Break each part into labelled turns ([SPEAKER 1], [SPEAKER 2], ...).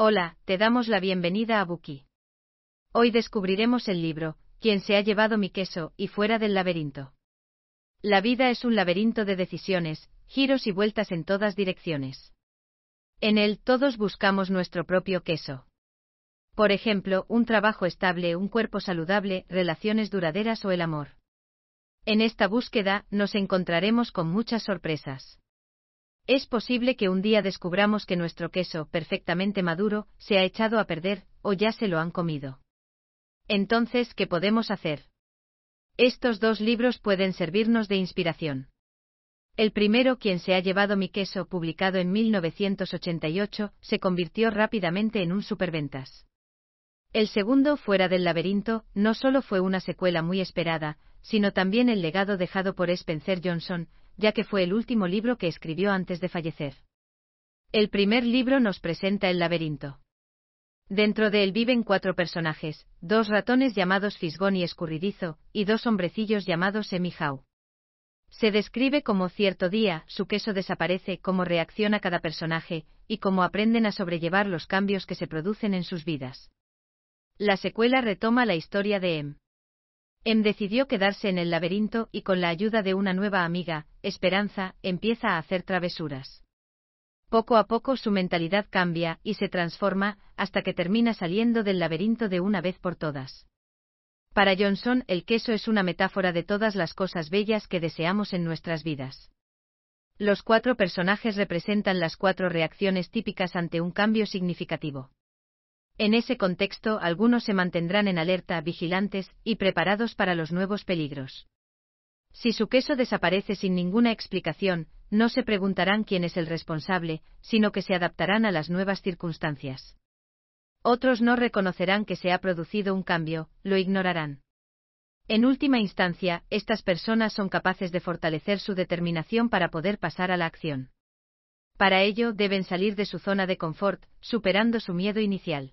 [SPEAKER 1] Hola, te damos la bienvenida a Buki. Hoy descubriremos el libro, Quien se ha llevado mi queso, y fuera del laberinto. La vida es un laberinto de decisiones, giros y vueltas en todas direcciones. En él todos buscamos nuestro propio queso. Por ejemplo, un trabajo estable, un cuerpo saludable, relaciones duraderas o el amor. En esta búsqueda nos encontraremos con muchas sorpresas. Es posible que un día descubramos que nuestro queso, perfectamente maduro, se ha echado a perder, o ya se lo han comido. Entonces, ¿qué podemos hacer? Estos dos libros pueden servirnos de inspiración. El primero, Quien se ha llevado mi queso, publicado en 1988, se convirtió rápidamente en un superventas. El segundo, Fuera del laberinto, no solo fue una secuela muy esperada, sino también el legado dejado por Spencer Johnson, ya que fue el último libro que escribió antes de fallecer. El primer libro nos presenta el laberinto. Dentro de él viven cuatro personajes, dos ratones llamados Fisgón y Escurridizo, y dos hombrecillos llamados Emihau. Se describe cómo cierto día su queso desaparece, cómo reacciona cada personaje, y cómo aprenden a sobrellevar los cambios que se producen en sus vidas. La secuela retoma la historia de Em. Em decidió quedarse en el laberinto y con la ayuda de una nueva amiga, Esperanza, empieza a hacer travesuras. Poco a poco su mentalidad cambia y se transforma hasta que termina saliendo del laberinto de una vez por todas. Para Johnson, el queso es una metáfora de todas las cosas bellas que deseamos en nuestras vidas. Los cuatro personajes representan las cuatro reacciones típicas ante un cambio significativo. En ese contexto, algunos se mantendrán en alerta, vigilantes y preparados para los nuevos peligros. Si su queso desaparece sin ninguna explicación, no se preguntarán quién es el responsable, sino que se adaptarán a las nuevas circunstancias. Otros no reconocerán que se ha producido un cambio, lo ignorarán. En última instancia, estas personas son capaces de fortalecer su determinación para poder pasar a la acción. Para ello deben salir de su zona de confort, superando su miedo inicial.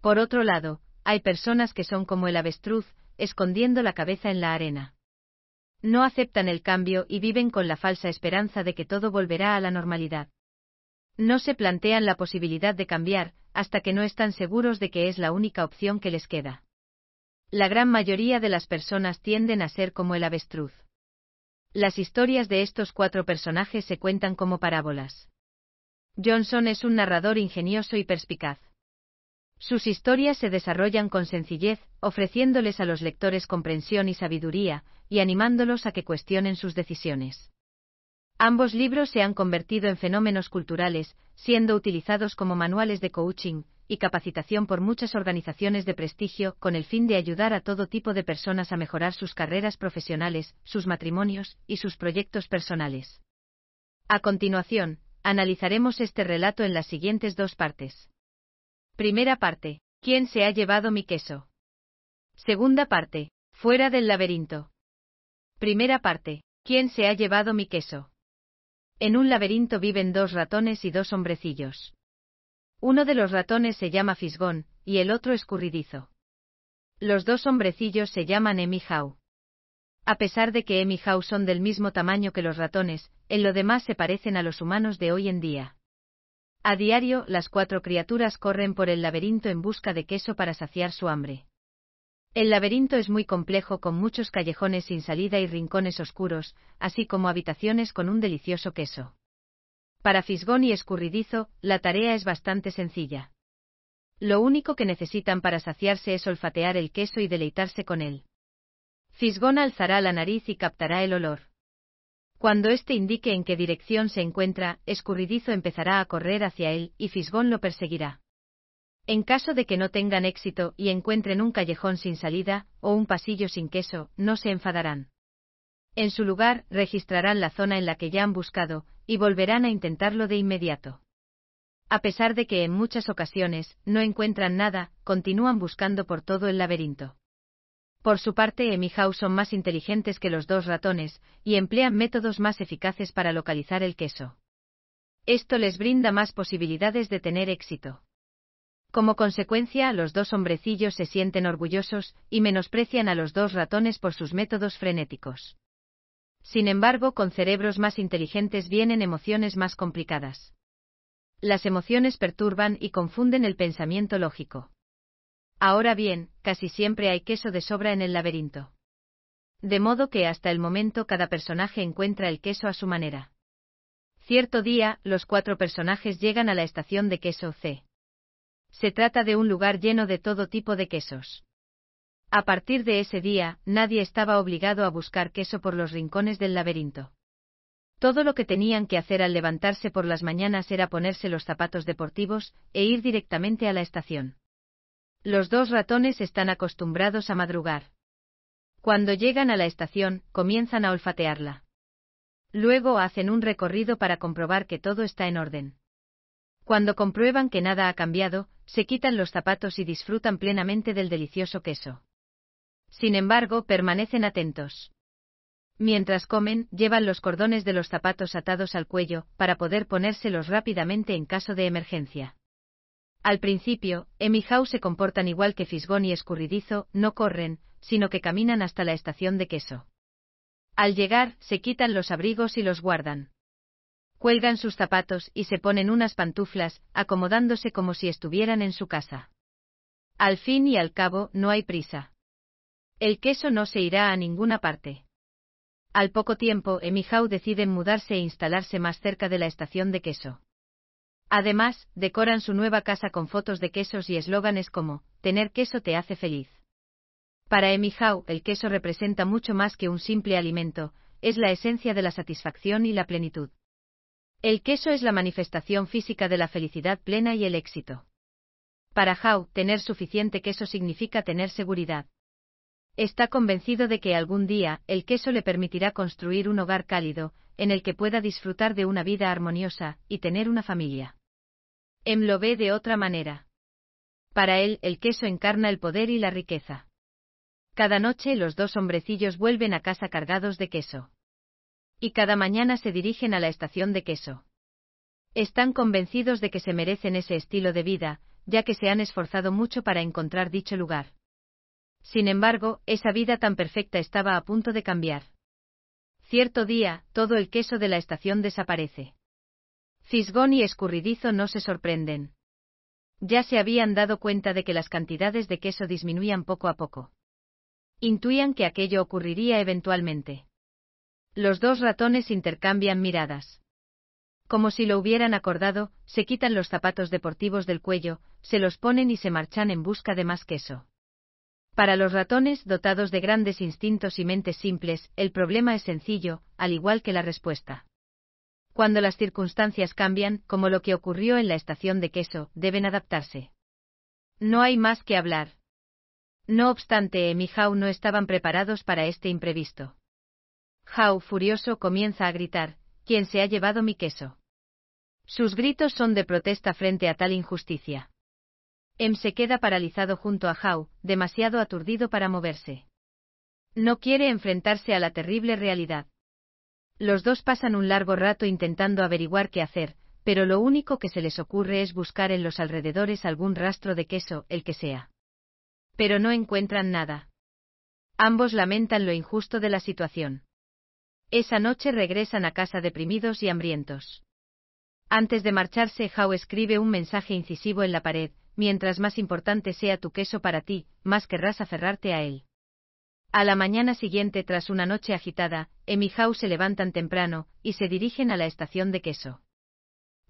[SPEAKER 1] Por otro lado, hay personas que son como el avestruz, escondiendo la cabeza en la arena. No aceptan el cambio y viven con la falsa esperanza de que todo volverá a la normalidad. No se plantean la posibilidad de cambiar, hasta que no están seguros de que es la única opción que les queda. La gran mayoría de las personas tienden a ser como el avestruz. Las historias de estos cuatro personajes se cuentan como parábolas. Johnson es un narrador ingenioso y perspicaz. Sus historias se desarrollan con sencillez, ofreciéndoles a los lectores comprensión y sabiduría, y animándolos a que cuestionen sus decisiones. Ambos libros se han convertido en fenómenos culturales, siendo utilizados como manuales de coaching y capacitación por muchas organizaciones de prestigio con el fin de ayudar a todo tipo de personas a mejorar sus carreras profesionales, sus matrimonios y sus proyectos personales. A continuación, analizaremos este relato en las siguientes dos partes. Primera parte. ¿Quién se ha llevado mi queso? Segunda parte. Fuera del laberinto. Primera parte. ¿Quién se ha llevado mi queso? En un laberinto viven dos ratones y dos hombrecillos. Uno de los ratones se llama Fisgón, y el otro escurridizo. Los dos hombrecillos se llaman Emihau. A pesar de que Emihau son del mismo tamaño que los ratones, en lo demás se parecen a los humanos de hoy en día. A diario, las cuatro criaturas corren por el laberinto en busca de queso para saciar su hambre. El laberinto es muy complejo con muchos callejones sin salida y rincones oscuros, así como habitaciones con un delicioso queso. Para Fisgón y Escurridizo, la tarea es bastante sencilla. Lo único que necesitan para saciarse es olfatear el queso y deleitarse con él. Fisgón alzará la nariz y captará el olor. Cuando éste indique en qué dirección se encuentra, Escurridizo empezará a correr hacia él, y Fisgón lo perseguirá. En caso de que no tengan éxito y encuentren un callejón sin salida, o un pasillo sin queso, no se enfadarán. En su lugar, registrarán la zona en la que ya han buscado, y volverán a intentarlo de inmediato. A pesar de que en muchas ocasiones no encuentran nada, continúan buscando por todo el laberinto. Por su parte, Emihau son más inteligentes que los dos ratones, y emplean métodos más eficaces para localizar el queso. Esto les brinda más posibilidades de tener éxito. Como consecuencia, los dos hombrecillos se sienten orgullosos y menosprecian a los dos ratones por sus métodos frenéticos. Sin embargo, con cerebros más inteligentes vienen emociones más complicadas. Las emociones perturban y confunden el pensamiento lógico. Ahora bien, casi siempre hay queso de sobra en el laberinto. De modo que hasta el momento cada personaje encuentra el queso a su manera. Cierto día, los cuatro personajes llegan a la estación de queso C. Se trata de un lugar lleno de todo tipo de quesos. A partir de ese día, nadie estaba obligado a buscar queso por los rincones del laberinto. Todo lo que tenían que hacer al levantarse por las mañanas era ponerse los zapatos deportivos e ir directamente a la estación. Los dos ratones están acostumbrados a madrugar. Cuando llegan a la estación, comienzan a olfatearla. Luego hacen un recorrido para comprobar que todo está en orden. Cuando comprueban que nada ha cambiado, se quitan los zapatos y disfrutan plenamente del delicioso queso. Sin embargo, permanecen atentos. Mientras comen, llevan los cordones de los zapatos atados al cuello, para poder ponérselos rápidamente en caso de emergencia. Al principio, Emi se comportan igual que Fisgón y Escurridizo, no corren, sino que caminan hasta la estación de queso. Al llegar, se quitan los abrigos y los guardan. Cuelgan sus zapatos y se ponen unas pantuflas, acomodándose como si estuvieran en su casa. Al fin y al cabo, no hay prisa. El queso no se irá a ninguna parte. Al poco tiempo, Emihau deciden mudarse e instalarse más cerca de la estación de queso. Además, decoran su nueva casa con fotos de quesos y eslóganes como, tener queso te hace feliz. Para Emihau, el queso representa mucho más que un simple alimento, es la esencia de la satisfacción y la plenitud. El queso es la manifestación física de la felicidad plena y el éxito. Para Hau, tener suficiente queso significa tener seguridad. Está convencido de que algún día el queso le permitirá construir un hogar cálido, en el que pueda disfrutar de una vida armoniosa y tener una familia. Em lo ve de otra manera. Para él, el queso encarna el poder y la riqueza. Cada noche los dos hombrecillos vuelven a casa cargados de queso. Y cada mañana se dirigen a la estación de queso. Están convencidos de que se merecen ese estilo de vida, ya que se han esforzado mucho para encontrar dicho lugar. Sin embargo, esa vida tan perfecta estaba a punto de cambiar. Cierto día, todo el queso de la estación desaparece. Fisgón y Escurridizo no se sorprenden. Ya se habían dado cuenta de que las cantidades de queso disminuían poco a poco. Intuían que aquello ocurriría eventualmente. Los dos ratones intercambian miradas. Como si lo hubieran acordado, se quitan los zapatos deportivos del cuello, se los ponen y se marchan en busca de más queso. Para los ratones dotados de grandes instintos y mentes simples, el problema es sencillo, al igual que la respuesta. Cuando las circunstancias cambian, como lo que ocurrió en la estación de queso, deben adaptarse. No hay más que hablar. No obstante, Em y Hau no estaban preparados para este imprevisto. Hau, furioso, comienza a gritar, ¿quién se ha llevado mi queso? Sus gritos son de protesta frente a tal injusticia. Em se queda paralizado junto a Hau, demasiado aturdido para moverse. No quiere enfrentarse a la terrible realidad. Los dos pasan un largo rato intentando averiguar qué hacer, pero lo único que se les ocurre es buscar en los alrededores algún rastro de queso, el que sea. Pero no encuentran nada. Ambos lamentan lo injusto de la situación. Esa noche regresan a casa deprimidos y hambrientos. Antes de marcharse, Hau escribe un mensaje incisivo en la pared, mientras más importante sea tu queso para ti, más querrás aferrarte a él. A la mañana siguiente, tras una noche agitada, Em y Hau se levantan temprano, y se dirigen a la estación de queso.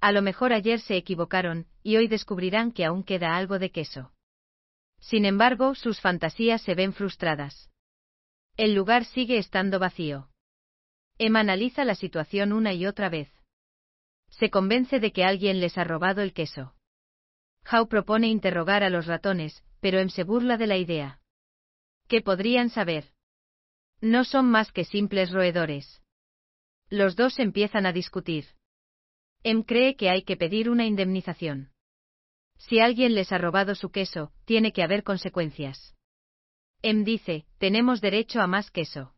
[SPEAKER 1] A lo mejor ayer se equivocaron, y hoy descubrirán que aún queda algo de queso. Sin embargo, sus fantasías se ven frustradas. El lugar sigue estando vacío. Em analiza la situación una y otra vez. Se convence de que alguien les ha robado el queso. Hau propone interrogar a los ratones, pero Em se burla de la idea. ¿Qué podrían saber? No son más que simples roedores. Los dos empiezan a discutir. Em cree que hay que pedir una indemnización. Si alguien les ha robado su queso, tiene que haber consecuencias. Em dice, tenemos derecho a más queso.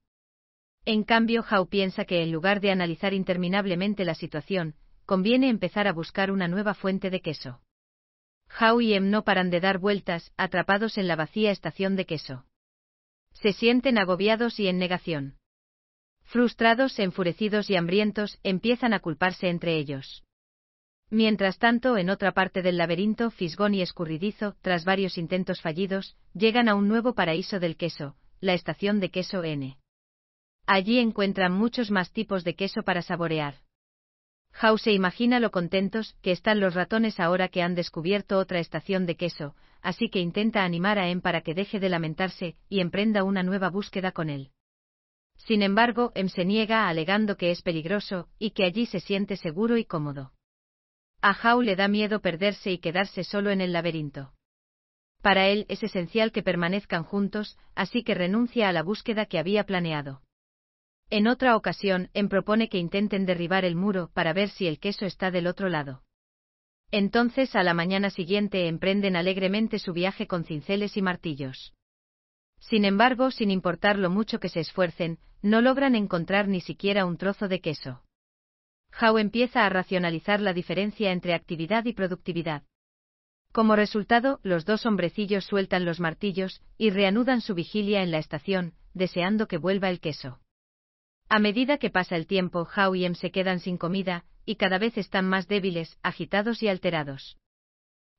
[SPEAKER 1] En cambio, Hau piensa que en lugar de analizar interminablemente la situación, conviene empezar a buscar una nueva fuente de queso. Hao y Em no paran de dar vueltas, atrapados en la vacía estación de queso. Se sienten agobiados y en negación. Frustrados, enfurecidos y hambrientos, empiezan a culparse entre ellos. Mientras tanto, en otra parte del laberinto, fisgón y escurridizo, tras varios intentos fallidos, llegan a un nuevo paraíso del queso, la estación de queso N. Allí encuentran muchos más tipos de queso para saborear. Howe se imagina lo contentos que están los ratones ahora que han descubierto otra estación de queso, así que intenta animar a Em para que deje de lamentarse y emprenda una nueva búsqueda con él. Sin embargo, Em se niega alegando que es peligroso y que allí se siente seguro y cómodo. A Hau le da miedo perderse y quedarse solo en el laberinto. Para él es esencial que permanezcan juntos, así que renuncia a la búsqueda que había planeado. En otra ocasión, Em propone que intenten derribar el muro para ver si el queso está del otro lado. Entonces a la mañana siguiente emprenden alegremente su viaje con cinceles y martillos. Sin embargo, sin importar lo mucho que se esfuercen, no logran encontrar ni siquiera un trozo de queso. Howe empieza a racionalizar la diferencia entre actividad y productividad. Como resultado, los dos hombrecillos sueltan los martillos y reanudan su vigilia en la estación, deseando que vuelva el queso. A medida que pasa el tiempo, Howe y Em se quedan sin comida, y cada vez están más débiles, agitados y alterados.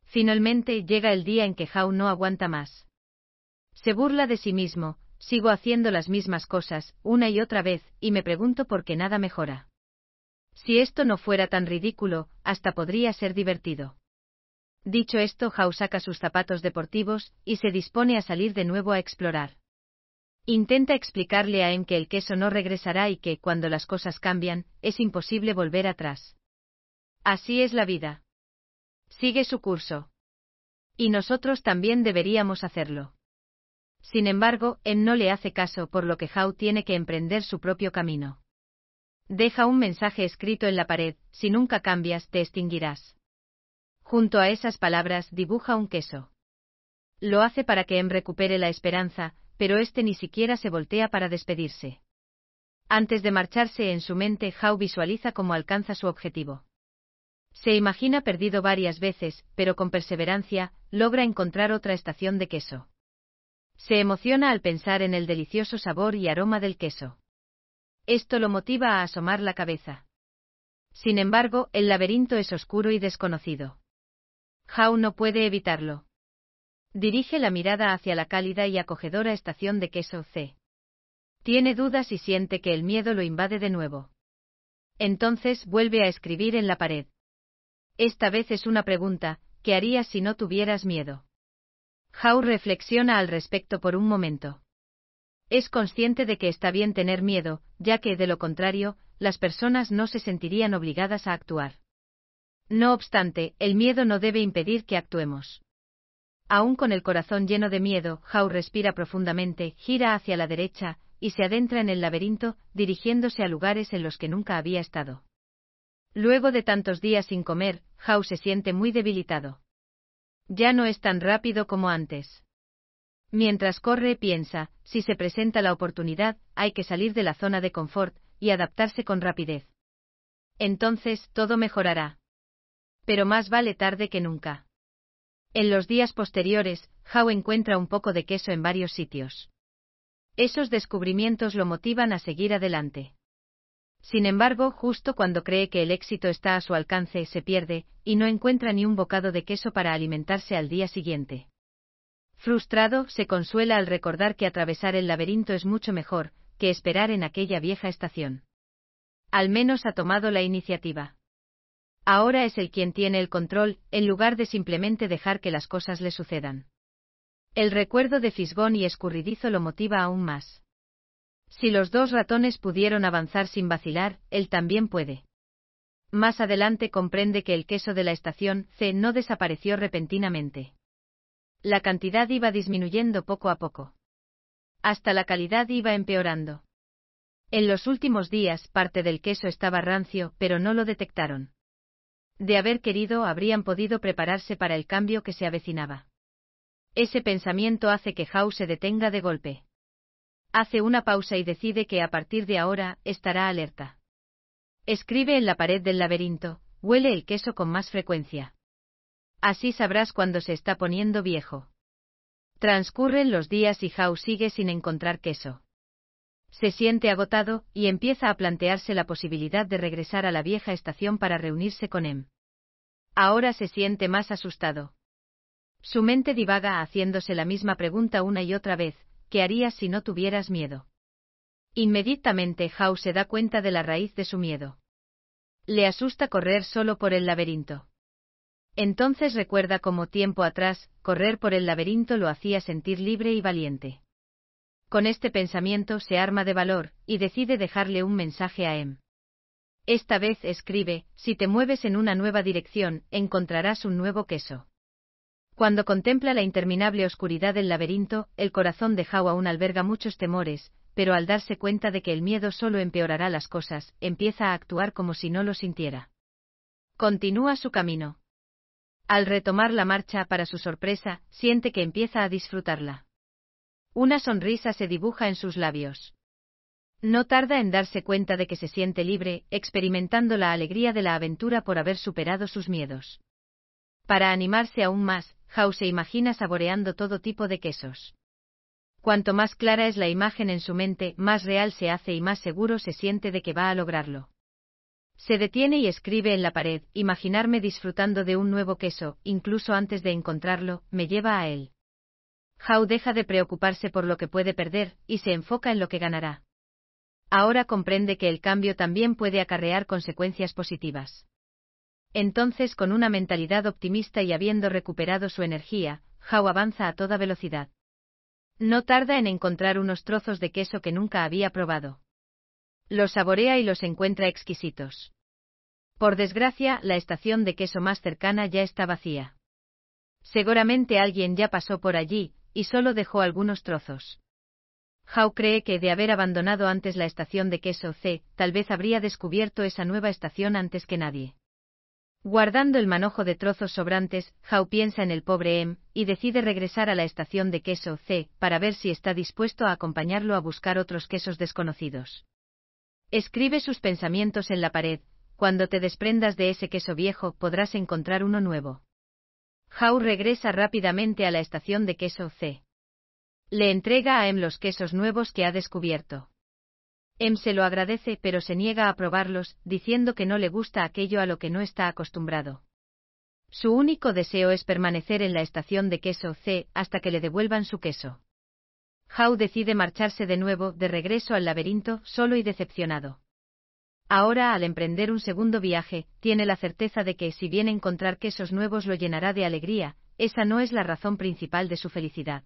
[SPEAKER 1] Finalmente llega el día en que Howe no aguanta más. Se burla de sí mismo, sigo haciendo las mismas cosas, una y otra vez, y me pregunto por qué nada mejora. Si esto no fuera tan ridículo, hasta podría ser divertido. Dicho esto, Howe saca sus zapatos deportivos y se dispone a salir de nuevo a explorar. Intenta explicarle a Em que el queso no regresará y que, cuando las cosas cambian, es imposible volver atrás. Así es la vida. Sigue su curso. Y nosotros también deberíamos hacerlo. Sin embargo, Em no le hace caso por lo que Hau tiene que emprender su propio camino. Deja un mensaje escrito en la pared, si nunca cambias, te extinguirás. Junto a esas palabras dibuja un queso. Lo hace para que Em recupere la esperanza, pero este ni siquiera se voltea para despedirse. Antes de marcharse en su mente, Hau visualiza cómo alcanza su objetivo. Se imagina perdido varias veces, pero con perseverancia, logra encontrar otra estación de queso. Se emociona al pensar en el delicioso sabor y aroma del queso. Esto lo motiva a asomar la cabeza. Sin embargo, el laberinto es oscuro y desconocido. Hau no puede evitarlo. Dirige la mirada hacia la cálida y acogedora estación de queso C. Tiene dudas y siente que el miedo lo invade de nuevo. Entonces vuelve a escribir en la pared. Esta vez es una pregunta, ¿qué harías si no tuvieras miedo? Hau reflexiona al respecto por un momento. Es consciente de que está bien tener miedo, ya que, de lo contrario, las personas no se sentirían obligadas a actuar. No obstante, el miedo no debe impedir que actuemos. Aún con el corazón lleno de miedo, Hau respira profundamente, gira hacia la derecha, y se adentra en el laberinto, dirigiéndose a lugares en los que nunca había estado. Luego de tantos días sin comer, Hau se siente muy debilitado. Ya no es tan rápido como antes. Mientras corre, piensa, si se presenta la oportunidad, hay que salir de la zona de confort, y adaptarse con rapidez. Entonces, todo mejorará. Pero más vale tarde que nunca. En los días posteriores, Howe encuentra un poco de queso en varios sitios. Esos descubrimientos lo motivan a seguir adelante. Sin embargo, justo cuando cree que el éxito está a su alcance, se pierde, y no encuentra ni un bocado de queso para alimentarse al día siguiente. Frustrado, se consuela al recordar que atravesar el laberinto es mucho mejor, que esperar en aquella vieja estación. Al menos ha tomado la iniciativa. Ahora es el quien tiene el control, en lugar de simplemente dejar que las cosas le sucedan. El recuerdo de Fisgón y Escurridizo lo motiva aún más. Si los dos ratones pudieron avanzar sin vacilar, él también puede. Más adelante comprende que el queso de la estación C no desapareció repentinamente. La cantidad iba disminuyendo poco a poco. Hasta la calidad iba empeorando. En los últimos días parte del queso estaba rancio, pero no lo detectaron de haber querido habrían podido prepararse para el cambio que se avecinaba. Ese pensamiento hace que Howe se detenga de golpe. Hace una pausa y decide que a partir de ahora estará alerta. Escribe en la pared del laberinto, huele el queso con más frecuencia. Así sabrás cuando se está poniendo viejo. Transcurren los días y Howe sigue sin encontrar queso. Se siente agotado, y empieza a plantearse la posibilidad de regresar a la vieja estación para reunirse con Em. Ahora se siente más asustado. Su mente divaga haciéndose la misma pregunta una y otra vez, ¿qué harías si no tuvieras miedo? Inmediatamente Hao se da cuenta de la raíz de su miedo. Le asusta correr solo por el laberinto. Entonces recuerda cómo tiempo atrás, correr por el laberinto lo hacía sentir libre y valiente. Con este pensamiento se arma de valor, y decide dejarle un mensaje a Em. Esta vez escribe, si te mueves en una nueva dirección, encontrarás un nuevo queso. Cuando contempla la interminable oscuridad del laberinto, el corazón de Hao aún alberga muchos temores, pero al darse cuenta de que el miedo solo empeorará las cosas, empieza a actuar como si no lo sintiera. Continúa su camino. Al retomar la marcha para su sorpresa, siente que empieza a disfrutarla. Una sonrisa se dibuja en sus labios. No tarda en darse cuenta de que se siente libre, experimentando la alegría de la aventura por haber superado sus miedos. Para animarse aún más, Howe se imagina saboreando todo tipo de quesos. Cuanto más clara es la imagen en su mente, más real se hace y más seguro se siente de que va a lograrlo. Se detiene y escribe en la pared, imaginarme disfrutando de un nuevo queso, incluso antes de encontrarlo, me lleva a él. Howe deja de preocuparse por lo que puede perder, y se enfoca en lo que ganará. Ahora comprende que el cambio también puede acarrear consecuencias positivas. Entonces, con una mentalidad optimista y habiendo recuperado su energía, Howe avanza a toda velocidad. No tarda en encontrar unos trozos de queso que nunca había probado. Los saborea y los encuentra exquisitos. Por desgracia, la estación de queso más cercana ya está vacía. Seguramente alguien ya pasó por allí, y solo dejó algunos trozos. Howe cree que de haber abandonado antes la estación de queso C, tal vez habría descubierto esa nueva estación antes que nadie. Guardando el manojo de trozos sobrantes, Howe piensa en el pobre M, y decide regresar a la estación de queso C, para ver si está dispuesto a acompañarlo a buscar otros quesos desconocidos. Escribe sus pensamientos en la pared, cuando te desprendas de ese queso viejo podrás encontrar uno nuevo. Howe regresa rápidamente a la estación de queso C. Le entrega a M los quesos nuevos que ha descubierto. M se lo agradece pero se niega a probarlos, diciendo que no le gusta aquello a lo que no está acostumbrado. Su único deseo es permanecer en la estación de queso C hasta que le devuelvan su queso. Howe decide marcharse de nuevo de regreso al laberinto, solo y decepcionado. Ahora, al emprender un segundo viaje, tiene la certeza de que si bien encontrar quesos nuevos lo llenará de alegría, esa no es la razón principal de su felicidad.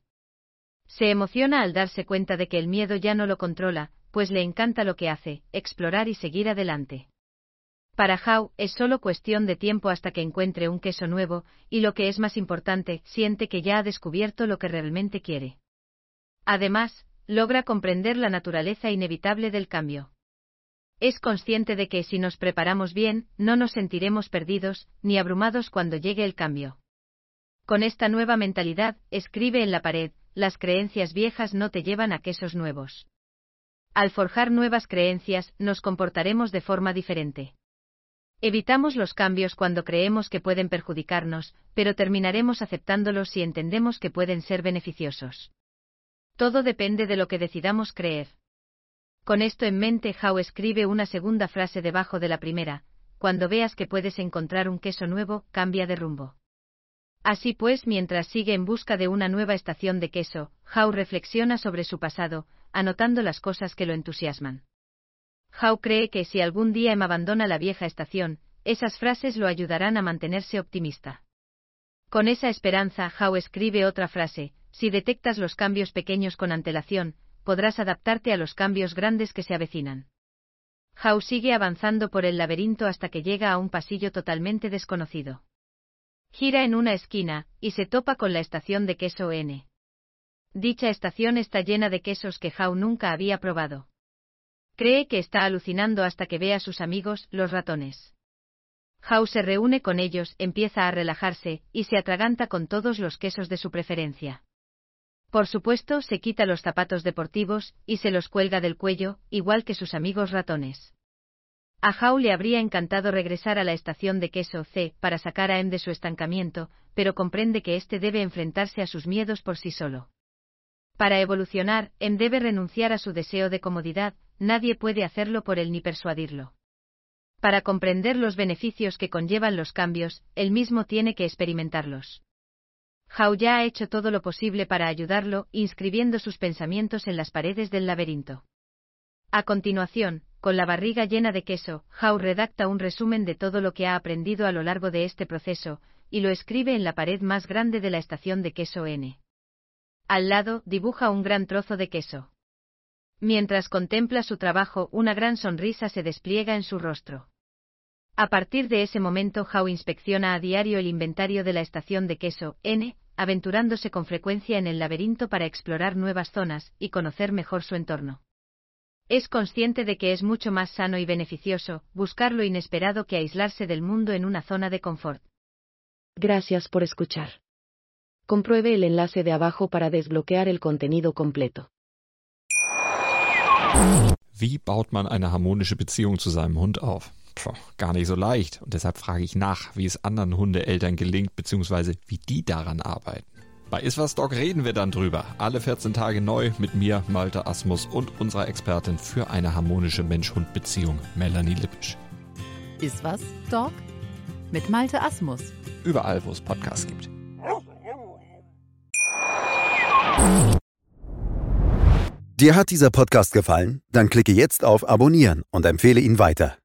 [SPEAKER 1] Se emociona al darse cuenta de que el miedo ya no lo controla, pues le encanta lo que hace, explorar y seguir adelante. Para Howe, es solo cuestión de tiempo hasta que encuentre un queso nuevo, y lo que es más importante, siente que ya ha descubierto lo que realmente quiere. Además, logra comprender la naturaleza inevitable del cambio. Es consciente de que si nos preparamos bien, no nos sentiremos perdidos, ni abrumados cuando llegue el cambio. Con esta nueva mentalidad, escribe en la pared, las creencias viejas no te llevan a quesos nuevos. Al forjar nuevas creencias, nos comportaremos de forma diferente. Evitamos los cambios cuando creemos que pueden perjudicarnos, pero terminaremos aceptándolos si entendemos que pueden ser beneficiosos. Todo depende de lo que decidamos creer. Con esto en mente, Howe escribe una segunda frase debajo de la primera, cuando veas que puedes encontrar un queso nuevo, cambia de rumbo. Así pues, mientras sigue en busca de una nueva estación de queso, Howe reflexiona sobre su pasado, anotando las cosas que lo entusiasman. Howe cree que si algún día Em abandona la vieja estación, esas frases lo ayudarán a mantenerse optimista. Con esa esperanza, Howe escribe otra frase, si detectas los cambios pequeños con antelación, podrás adaptarte a los cambios grandes que se avecinan. Howe sigue avanzando por el laberinto hasta que llega a un pasillo totalmente desconocido. Gira en una esquina, y se topa con la estación de queso N. Dicha estación está llena de quesos que Howe nunca había probado. Cree que está alucinando hasta que ve a sus amigos, los ratones. Howe se reúne con ellos, empieza a relajarse, y se atraganta con todos los quesos de su preferencia. Por supuesto, se quita los zapatos deportivos, y se los cuelga del cuello, igual que sus amigos ratones. A Howe le habría encantado regresar a la estación de queso C para sacar a M de su estancamiento, pero comprende que éste debe enfrentarse a sus miedos por sí solo. Para evolucionar, Em debe renunciar a su deseo de comodidad, nadie puede hacerlo por él ni persuadirlo. Para comprender los beneficios que conllevan los cambios, él mismo tiene que experimentarlos. Hao ya ha hecho todo lo posible para ayudarlo, inscribiendo sus pensamientos en las paredes del laberinto. A continuación, con la barriga llena de queso, Hao redacta un resumen de todo lo que ha aprendido a lo largo de este proceso, y lo escribe en la pared más grande de la estación de queso N. Al lado, dibuja un gran trozo de queso. Mientras contempla su trabajo, una gran sonrisa se despliega en su rostro. A partir de ese momento, Hao inspecciona a diario el inventario de la estación de queso N, aventurándose con frecuencia en el laberinto para explorar nuevas zonas y conocer mejor su entorno. Es consciente de que es mucho más sano y beneficioso buscar lo inesperado que aislarse del mundo en una zona de confort.
[SPEAKER 2] Gracias por escuchar. Compruebe el enlace de abajo para desbloquear el contenido completo.
[SPEAKER 3] Wie baut man eine harmonische Beziehung zu seinem Hund auf? Puh, gar nicht so leicht. Und deshalb frage ich nach, wie es anderen Hundeeltern gelingt, beziehungsweise wie die daran arbeiten. Bei Iswas Dog reden wir dann drüber. Alle 14 Tage neu mit mir, Malte Asmus und unserer Expertin für eine harmonische Mensch-Hund-Beziehung, Melanie Lippisch.
[SPEAKER 4] Iswas Dog? Mit Malte Asmus.
[SPEAKER 3] Überall, wo es Podcasts gibt.
[SPEAKER 5] Dir hat dieser Podcast gefallen? Dann klicke jetzt auf Abonnieren und empfehle ihn weiter.